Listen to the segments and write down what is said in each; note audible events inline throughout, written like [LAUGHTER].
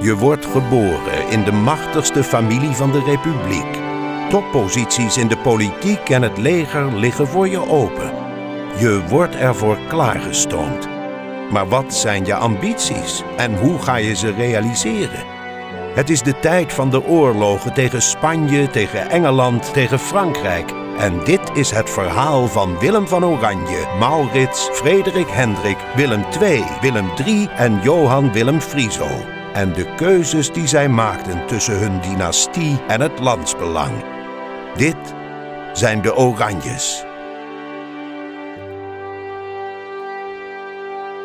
Je wordt geboren in de machtigste familie van de Republiek. Topposities in de politiek en het leger liggen voor je open. Je wordt ervoor klaargestoomd. Maar wat zijn je ambities en hoe ga je ze realiseren? Het is de tijd van de oorlogen tegen Spanje, tegen Engeland, tegen Frankrijk. En dit is het verhaal van Willem van Oranje, Maurits, Frederik Hendrik, Willem II, Willem III en Johan Willem Frieso. En de keuzes die zij maakten tussen hun dynastie en het landsbelang. Dit zijn de Oranjes.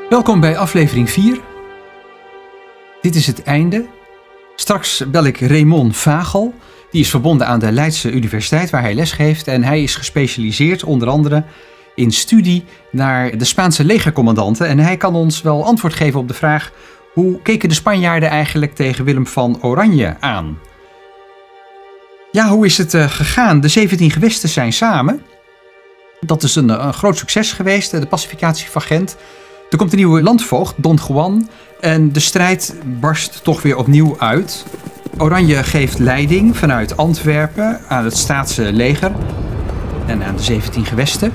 Welkom bij aflevering 4. Dit is het einde. Straks bel ik Raymond Vagel. Die is verbonden aan de Leidse Universiteit waar hij lesgeeft. En hij is gespecialiseerd onder andere in studie naar de Spaanse legercommandanten. En hij kan ons wel antwoord geven op de vraag: hoe keken de Spanjaarden eigenlijk tegen Willem van Oranje aan? Ja, hoe is het uh, gegaan? De 17 gewesten zijn samen. Dat is een, een groot succes geweest, de pacificatie van Gent. Er komt een nieuwe landvoogd, Don Juan. En de strijd barst toch weer opnieuw uit. Oranje geeft leiding vanuit Antwerpen aan het staatse leger en aan de 17 gewesten.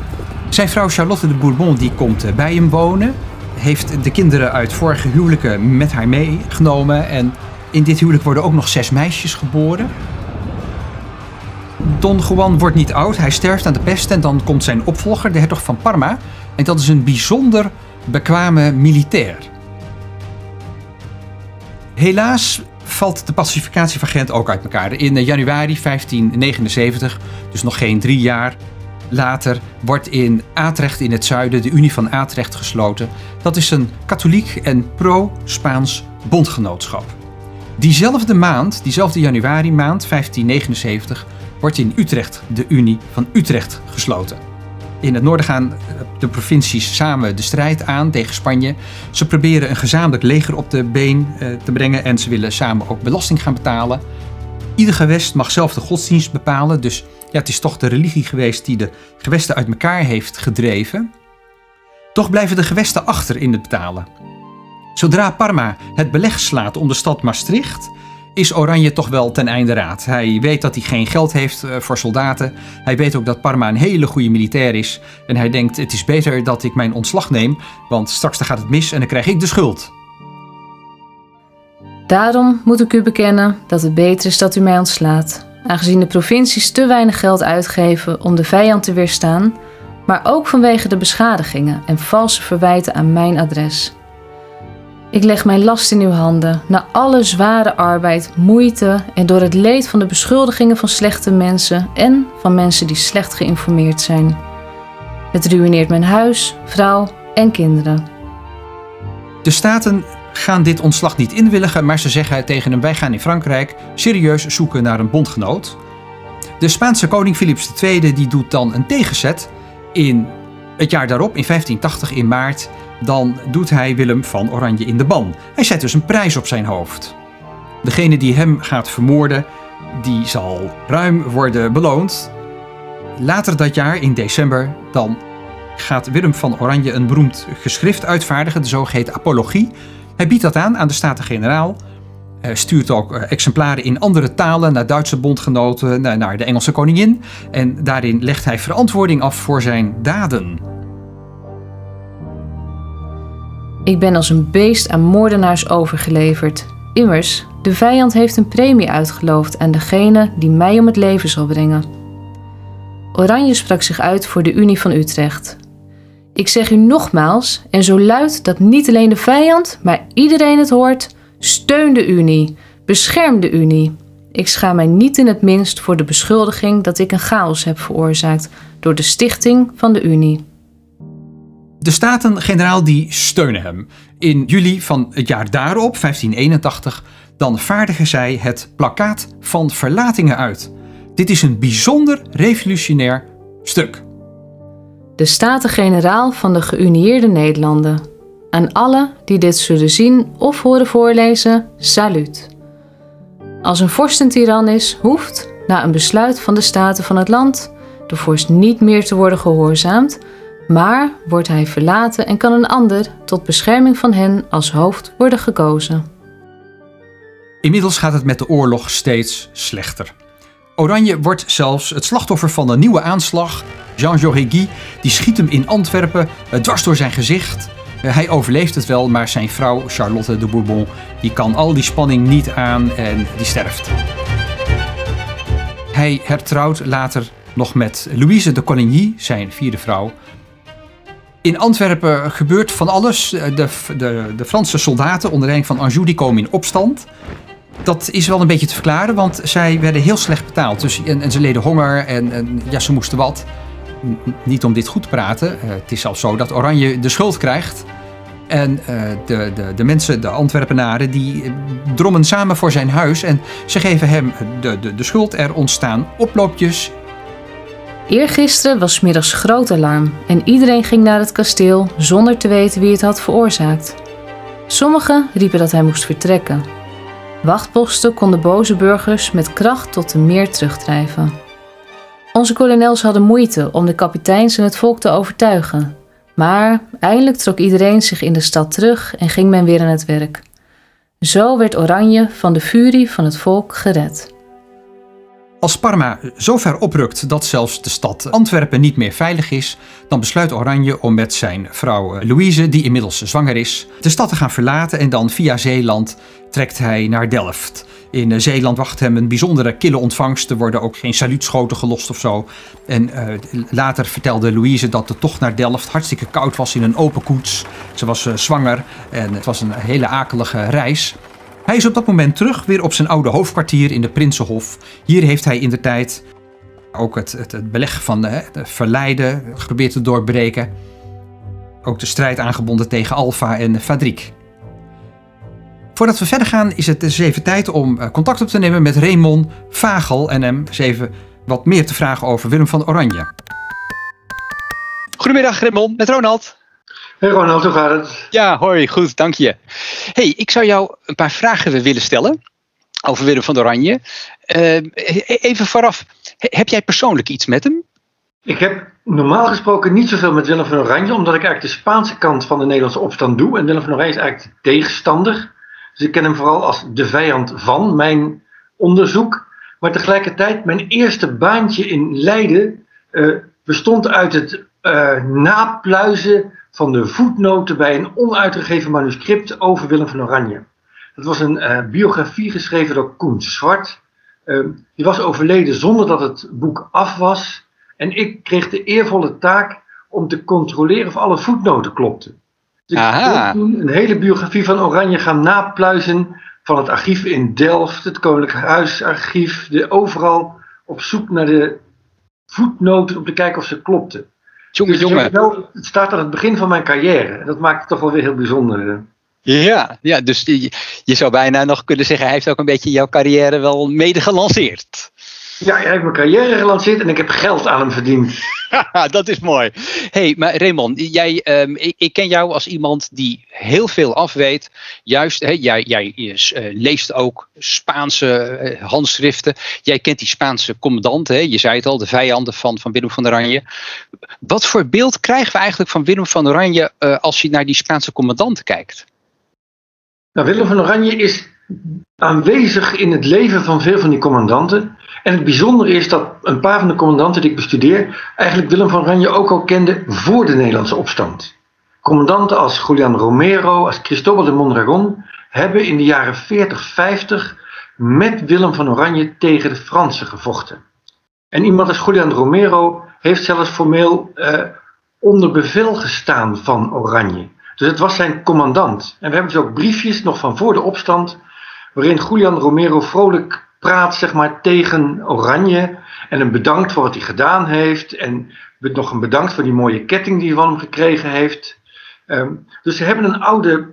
Zijn vrouw Charlotte de Bourbon die komt bij hem wonen. Heeft de kinderen uit vorige huwelijken met haar meegenomen. En in dit huwelijk worden ook nog zes meisjes geboren. Don Juan wordt niet oud, hij sterft aan de pest en dan komt zijn opvolger, de hertog van Parma. En dat is een bijzonder bekwame militair. Helaas valt de pacificatie van Gent ook uit elkaar. In januari 1579, dus nog geen drie jaar later, wordt in Atrecht in het zuiden de Unie van Atrecht gesloten. Dat is een katholiek en pro-Spaans bondgenootschap. Diezelfde maand, diezelfde januari maand 1579, wordt in Utrecht de Unie van Utrecht gesloten. In het noorden gaan de provincies samen de strijd aan tegen Spanje. Ze proberen een gezamenlijk leger op de been eh, te brengen en ze willen samen ook belasting gaan betalen. Ieder gewest mag zelf de godsdienst bepalen, dus ja, het is toch de religie geweest die de gewesten uit elkaar heeft gedreven. Toch blijven de gewesten achter in het betalen. Zodra Parma het beleg slaat om de stad Maastricht, is Oranje toch wel ten einde raad. Hij weet dat hij geen geld heeft eh, voor soldaten. Hij weet ook dat Parma een hele goede militair is. En hij denkt: het is beter dat ik mijn ontslag neem, want straks dan gaat het mis en dan krijg ik de schuld. Daarom moet ik u bekennen dat het beter is dat u mij ontslaat, aangezien de provincies te weinig geld uitgeven om de vijand te weerstaan, maar ook vanwege de beschadigingen en valse verwijten aan mijn adres. Ik leg mijn last in uw handen, na alle zware arbeid, moeite en door het leed van de beschuldigingen van slechte mensen en van mensen die slecht geïnformeerd zijn. Het ruïneert mijn huis, vrouw en kinderen. De Staten gaan dit ontslag niet inwilligen, maar ze zeggen tegen hem: Wij gaan in Frankrijk serieus zoeken naar een bondgenoot. De Spaanse koning Philips II die doet dan een tegenzet. In het jaar daarop, in 1580 in maart, dan doet hij Willem van Oranje in de ban. Hij zet dus een prijs op zijn hoofd. Degene die hem gaat vermoorden, die zal ruim worden beloond. Later dat jaar, in december, dan gaat Willem van Oranje een beroemd geschrift uitvaardigen, de zogeheten apologie. Hij biedt dat aan aan de Staten-Generaal. stuurt ook eh, exemplaren in andere talen naar Duitse bondgenoten, naar de Engelse koningin. En daarin legt hij verantwoording af voor zijn daden. Ik ben als een beest aan moordenaars overgeleverd. Immers, de vijand heeft een premie uitgeloofd aan degene die mij om het leven zal brengen. Oranje sprak zich uit voor de Unie van Utrecht. Ik zeg u nogmaals, en zo luid dat niet alleen de vijand, maar iedereen het hoort: steun de Unie, bescherm de Unie. Ik schaam mij niet in het minst voor de beschuldiging dat ik een chaos heb veroorzaakt door de stichting van de Unie. De Staten-Generaal die steunen hem. In juli van het jaar daarop, 1581, dan vaardigen zij het plakkaat van verlatingen uit. Dit is een bijzonder revolutionair stuk. De Staten-Generaal van de Geünieerde Nederlanden. Aan alle die dit zullen zien of horen voorlezen, salut. Als een vorstentiran is, hoeft, na een besluit van de Staten van het land, de vorst niet meer te worden gehoorzaamd, maar wordt hij verlaten en kan een ander tot bescherming van hen als hoofd worden gekozen. Inmiddels gaat het met de oorlog steeds slechter. Oranje wordt zelfs het slachtoffer van een nieuwe aanslag. Jean Jaurégui die schiet hem in Antwerpen eh, dwars door zijn gezicht. Eh, Hij overleeft het wel, maar zijn vrouw Charlotte de Bourbon die kan al die spanning niet aan en die sterft. Hij hertrouwt later nog met Louise de Coligny, zijn vierde vrouw. In Antwerpen gebeurt van alles. De, de, de Franse soldaten onder leiding van Anjou die komen in opstand. Dat is wel een beetje te verklaren, want zij werden heel slecht betaald. Dus, en, en ze leden honger en, en ja, ze moesten wat. Niet om dit goed te praten. eh, het is zelfs zo dat Oranje de schuld krijgt. En eh, de, de, de mensen, de Antwerpenaren, die eh, drommen samen voor zijn huis. En ze geven hem de, de, de schuld. Er ontstaan oploopjes. Eergisteren was middags groot alarm en iedereen ging naar het kasteel zonder te weten wie het had veroorzaakt. Sommigen riepen dat hij moest vertrekken. Wachtposten konden boze burgers met kracht tot de meer terugdrijven. Onze kolonels hadden moeite om de kapiteins en het volk te overtuigen. Maar eindelijk trok iedereen zich in de stad terug en ging men weer aan het werk. Zo werd Oranje van de furie van het volk gered. Als Parma zo ver oprukt dat zelfs de stad Antwerpen niet meer veilig is, dan besluit Oranje om met zijn vrouw eh, Louise, die inmiddels zwanger is, de stad te gaan verlaten en dan via Zeeland trekt hij naar Delft. In eh, Zeeland wacht hem een bijzondere kille ontvangst. Er worden ook geen saluutschoten gelost of zo. En eh, later vertelde Louise dat de tocht naar Delft hartstikke koud was in een open koets. Ze was zwanger en het was een hele akelige reis. Hij is op dat moment terug weer op zijn oude hoofdkwartier in de Prinsenhof. Hier heeft hij in de tijd ook het, het, beleg van de, de verleiden geprobeerd te doorbreken. Ook de strijd aangebonden tegen Alfa en Fadrik. Voordat we verder gaan is het dus even tijd om eh, contact op te nemen met Raymond Vagel en hem eens even wat meer te vragen over Willem van Oranje. Goedemiddag Raymond, met Ronald. Hey Ronald, hoe gaat het? Ja, hoi, goed, dank je. hey, ik zou jou een paar vragen willen stellen over Willem van Oranje. Uh, even vooraf, heb jij persoonlijk iets met hem? Ik heb normaal gesproken niet zoveel met Willem van Oranje, omdat ik eigenlijk de Spaanse kant van de Nederlandse opstand doe. En Willem van Oranje is eigenlijk de tegenstander. Dus ik ken hem vooral als de vijand van mijn onderzoek. Maar tegelijkertijd, mijn eerste baantje in Leiden uh, bestond uit het uh, napluizen van de voetnoten bij een onuitgegeven manuscript over Willem van Oranje. Dat was een uh, biografie geschreven door Koen Zwart. Uh, die was overleden zonder dat het boek af was. En ik kreeg de eervolle taak om te controleren of alle voetnoten klopten. Dus Aha. ik ben toen een hele biografie van Oranje gaan napluizen. Van het archief in Delft, het Koninklijk Huisarchief. De, overal op zoek naar de voetnoten om te kijken of ze klopten. Jongen, dus jongen. Het staat aan het begin van mijn carrière. Dat maakt het toch wel weer heel bijzonder. Ja, ja dus je, je zou bijna nog kunnen zeggen, hij heeft ook een beetje jouw carrière wel mede gelanceerd. Ja, hij heeft mijn carrière gelanceerd en ik heb geld aan hem verdiend. [LAUGHS] dat is mooi. hey, maar Raymond, jij, um, ik, ik, ken jou als iemand die heel veel afweet. Juist, hè, jij, jij uh, leest ook Spaanse uh, handschriften. Jij kent die Spaanse commandant, hè, je zei het al, de vijanden van, van Willem van Oranje. Wat voor beeld krijgen we eigenlijk van Willem van Oranje uh, als je naar die Spaanse commandant kijkt? Nou, Willem van Oranje is aanwezig in het leven van veel van die commandanten. En het bijzondere is dat een paar van de commandanten die ik bestudeer, eigenlijk Willem van Oranje ook al kenden voor de Nederlandse opstand. Commandanten als Julian Romero, als Cristóbal de Mondragon hebben in de jaren 40, 50 met Willem van Oranje tegen de Fransen gevochten. En iemand als Julian Romero heeft zelfs formeel uh, onder bevel gestaan van Oranje. Dus het was zijn commandant. En we hebben dus ook briefjes nog van voor de opstand, waarin Julian Romero vrolijk praat zeg maar, tegen Oranje en hem bedankt voor wat hij gedaan heeft en nog een bedankt voor die mooie ketting die hij van hem gekregen heeft. Um, dus ze hebben een oude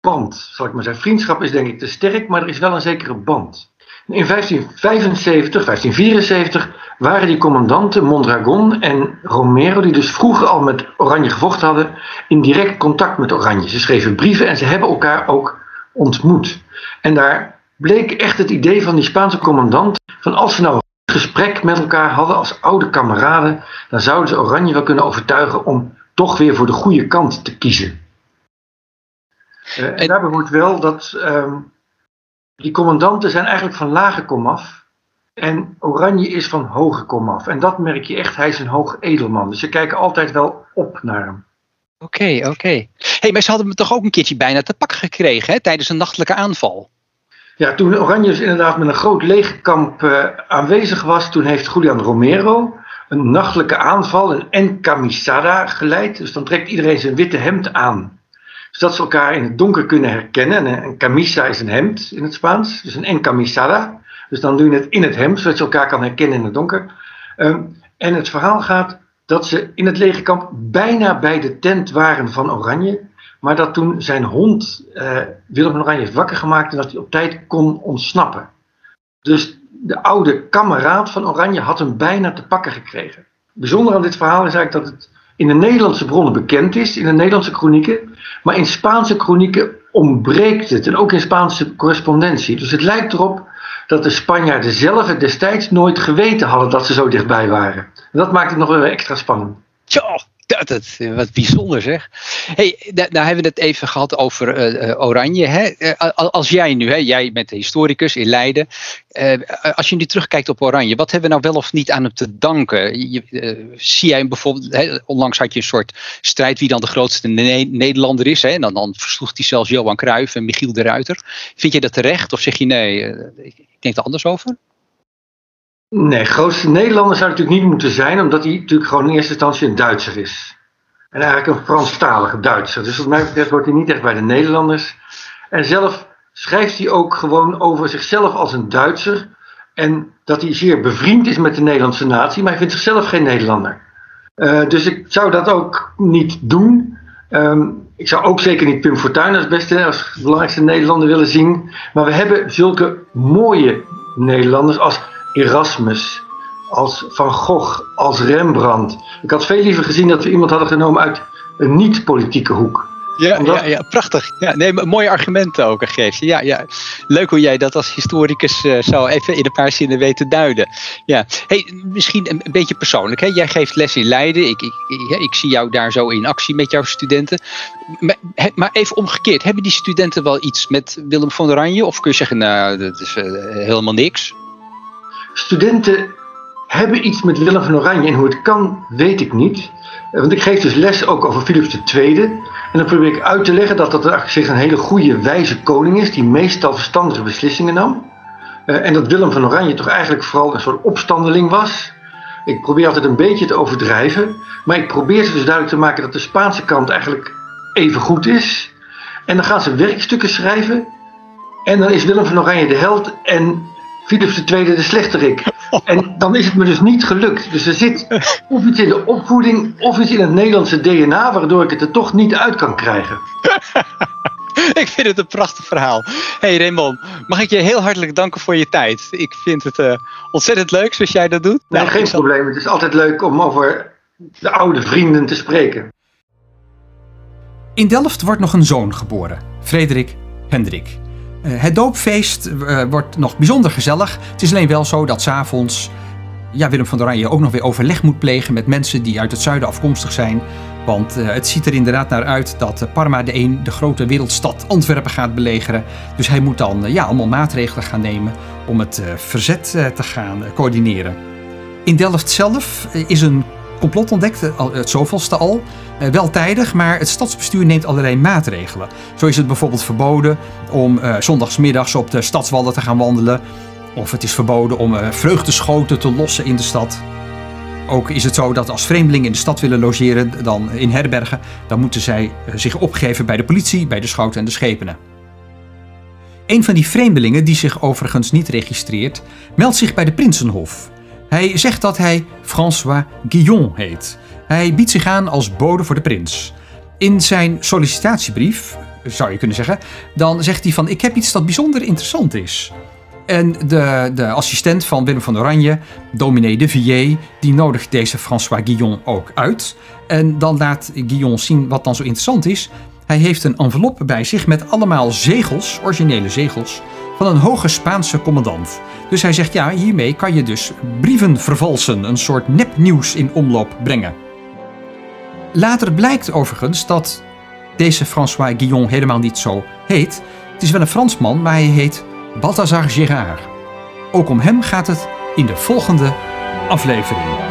band, zal ik maar zeggen. Vriendschap is denk ik te sterk, maar er is wel een zekere band. In 1575, 1574 waren die commandanten Mondragon en Romero, die dus vroeger al met Oranje gevochten hadden, in direct contact met Oranje. Ze schreven brieven en ze hebben elkaar ook ontmoet. En daar bleek echt het idee van die Spaanse commandant van als ze nou een gesprek met elkaar hadden als oude kameraden, dan zouden ze Oranje wel kunnen overtuigen om toch weer voor de goede kant te kiezen. Uh, en daarbij wel dat um, die commandanten zijn eigenlijk van lage komaf. En Oranje is van hoge komaf. En dat merk je echt, hij is een hoog edelman. Dus ze kijken altijd wel op naar hem. Oké, oké. hey, maar ze hadden me toch ook een keertje bijna te pakken gekregen hè, tijdens een nachtelijke aanval? Ja, toen Oranje dus inderdaad met een groot legerkamp uh, aanwezig was, toen heeft Julian Romero een nachtelijke aanval, een encamisada geleid. Dus dan trekt iedereen zijn witte hemd aan. Zodat ze elkaar in het donker kunnen herkennen. En een camisa is een hemd in het Spaans, dus een encamisada. Dus dan doe je het in het hemd, zodat je elkaar kan herkennen in het donker. Um, en het verhaal gaat dat ze in het legerkamp bijna bij de tent waren van Oranje. Maar dat toen zijn hond uh, Willem Oranje heeft wakker gemaakt en dat hij op tijd kon ontsnappen. Dus de oude kameraad van Oranje had hem bijna te pakken gekregen. Bijzonder aan dit verhaal is eigenlijk dat het in de Nederlandse bronnen bekend is, in de Nederlandse kronieken. Maar in Spaanse kronieken ontbreekt het. En ook in Spaanse correspondentie. Dus het lijkt erop dat de Spanjaarden zelf destijds nooit geweten hadden dat ze zo dichtbij waren. Dat maakt het nog wel extra spannend. Tja, dat, dat, wat bijzonder zeg. Hey, nou hebben we het even gehad over uh, Oranje. Hè? Uh, als jij nu, hè, jij bent historicus in Leiden. als je nu terugkijkt op Oranje, wat hebben we nou wel of niet aan hem te danken? Je, zie jij hem bijvoorbeeld, hè, onlangs had je een soort strijd wie dan de grootste ne Nederlander is. Hè? En dan, dan versloeg hij zelfs Johan Cruijff en Michiel de Ruiter. Vind je dat terecht of zeg je nee, ik denk er anders over? Nee, grootste Nederlander zou natuurlijk niet moeten zijn, omdat hij natuurlijk gewoon in eerste instantie een Duitser is. En eigenlijk een Franstalige Duitser. Dus wat mij betreft hoort hij niet echt bij de Nederlanders. En zelf schrijft hij ook gewoon over zichzelf als een Duitser. En dat hij zeer bevriend is met de Nederlandse natie, maar hij vindt zichzelf geen Nederlander. Uh, dus ik zou dat ook niet doen. Um, ik zou ook zeker niet Pim Fortuyn als beste, als belangrijkste Nederlander willen zien. Maar we hebben zulke mooie Nederlanders als Erasmus, als Van Gogh, als Rembrandt. Ik had veel liever gezien dat we iemand hadden genomen uit een niet-politieke hoek. Ja, ja, ja, prachtig. Ja, nee, mooie argumenten ook, geef je. Ja, ja. Leuk hoe jij dat als historicus uh, zo even in een paar zinnen weet te duiden. Ja. Hey, misschien een, beetje persoonlijk. Hè? Jij geeft les in Leiden. Ik, ik, ik, ik, zie jou daar zo in actie met jouw studenten. Maar, maar, even omgekeerd. Hebben die studenten wel iets met Willem van Oranje? Of kun je zeggen, nou, dat is uh, helemaal niks? Studenten hebben iets met Willem van Oranje en hoe het kan, weet ik niet. Eh, want ik geef dus les ook over Philips II. En dan probeer ik uit te leggen dat dat zich een hele goede, wijze koning is, die meestal verstandige beslissingen nam. Uh, en dat Willem van Oranje toch eigenlijk vooral een soort opstandeling was. Ik probeer altijd een beetje te overdrijven, maar ik probeer ze dus duidelijk te maken dat de Spaanse kant eigenlijk even goed is. En dan gaan ze werkstukken schrijven. En dan is Willem van Oranje de held en Philips II de slechterik. [LAUGHS] En dan is het me dus niet gelukt. Dus er zit [LAUGHS] of iets in de opvoeding of iets in het Nederlandse DNA, waardoor ik het er toch niet uit kan krijgen. [LAUGHS] ik vind het een prachtig verhaal. Hey Raymond, mag ik je heel hartelijk danken voor je tijd. Ik vind het uh, ontzettend leuk zoals jij dat doet. Nee, nou, geen probleem. Het is altijd leuk om over de oude vrienden te spreken. In Delft wordt nog een zoon geboren, Frederik Hendrik. Eh, het doopfeest uh, wordt nog bijzonder gezellig. Het is alleen wel zo dat s'avonds ja, Willem van Oranje ook nog weer overleg moet plegen met mensen die uit het zuiden afkomstig zijn. Want uh, het ziet er inderdaad naar uit dat Parma de 1 de grote wereldstad Antwerpen gaat belegeren. Dus hij moet dan ja, allemaal maatregelen gaan nemen om het verzet te gaan coördineren. In Delft zelf is een complot ontdekt, het zoveelste al. Uh, wel tijdig, maar het stadsbestuur neemt allerlei maatregelen. Zo is het bijvoorbeeld verboden om uh, zondagsmiddags op de stadswallen te gaan wandelen. Of het is verboden om uh, vreugdeschoten te lossen in de stad. Ook is het zo dat als vreemdelingen in de stad willen logeren, dan in herbergen, dan moeten zij zich opgeven bij de politie, bij de schouten en de schepenen. Een van die vreemdelingen, die zich overigens niet registreert, meldt zich bij de Prinsenhof. Hij zegt dat hij François Guillon heet. Hij biedt zich aan als bode voor de prins. In zijn sollicitatiebrief, zou je kunnen zeggen, dan zegt hij van ik heb iets dat bijzonder interessant is. En de, de assistent van Willem van Oranje, dominee de Villiers, die nodigt deze François Guillon ook uit. En dan laat Guillon zien wat dan zo interessant is. Hij heeft een envelop bij zich met allemaal zegels, originele zegels, van een hoge Spaanse commandant. Dus hij zegt ja, hiermee kan je dus brieven vervalsen, een soort nepnieuws in omloop brengen. Later blijkt overigens dat deze François Guillon helemaal niet zo heet. Het is wel een Fransman, maar hij heet Balthazar Gérard. Ook om hem gaat het in de volgende aflevering.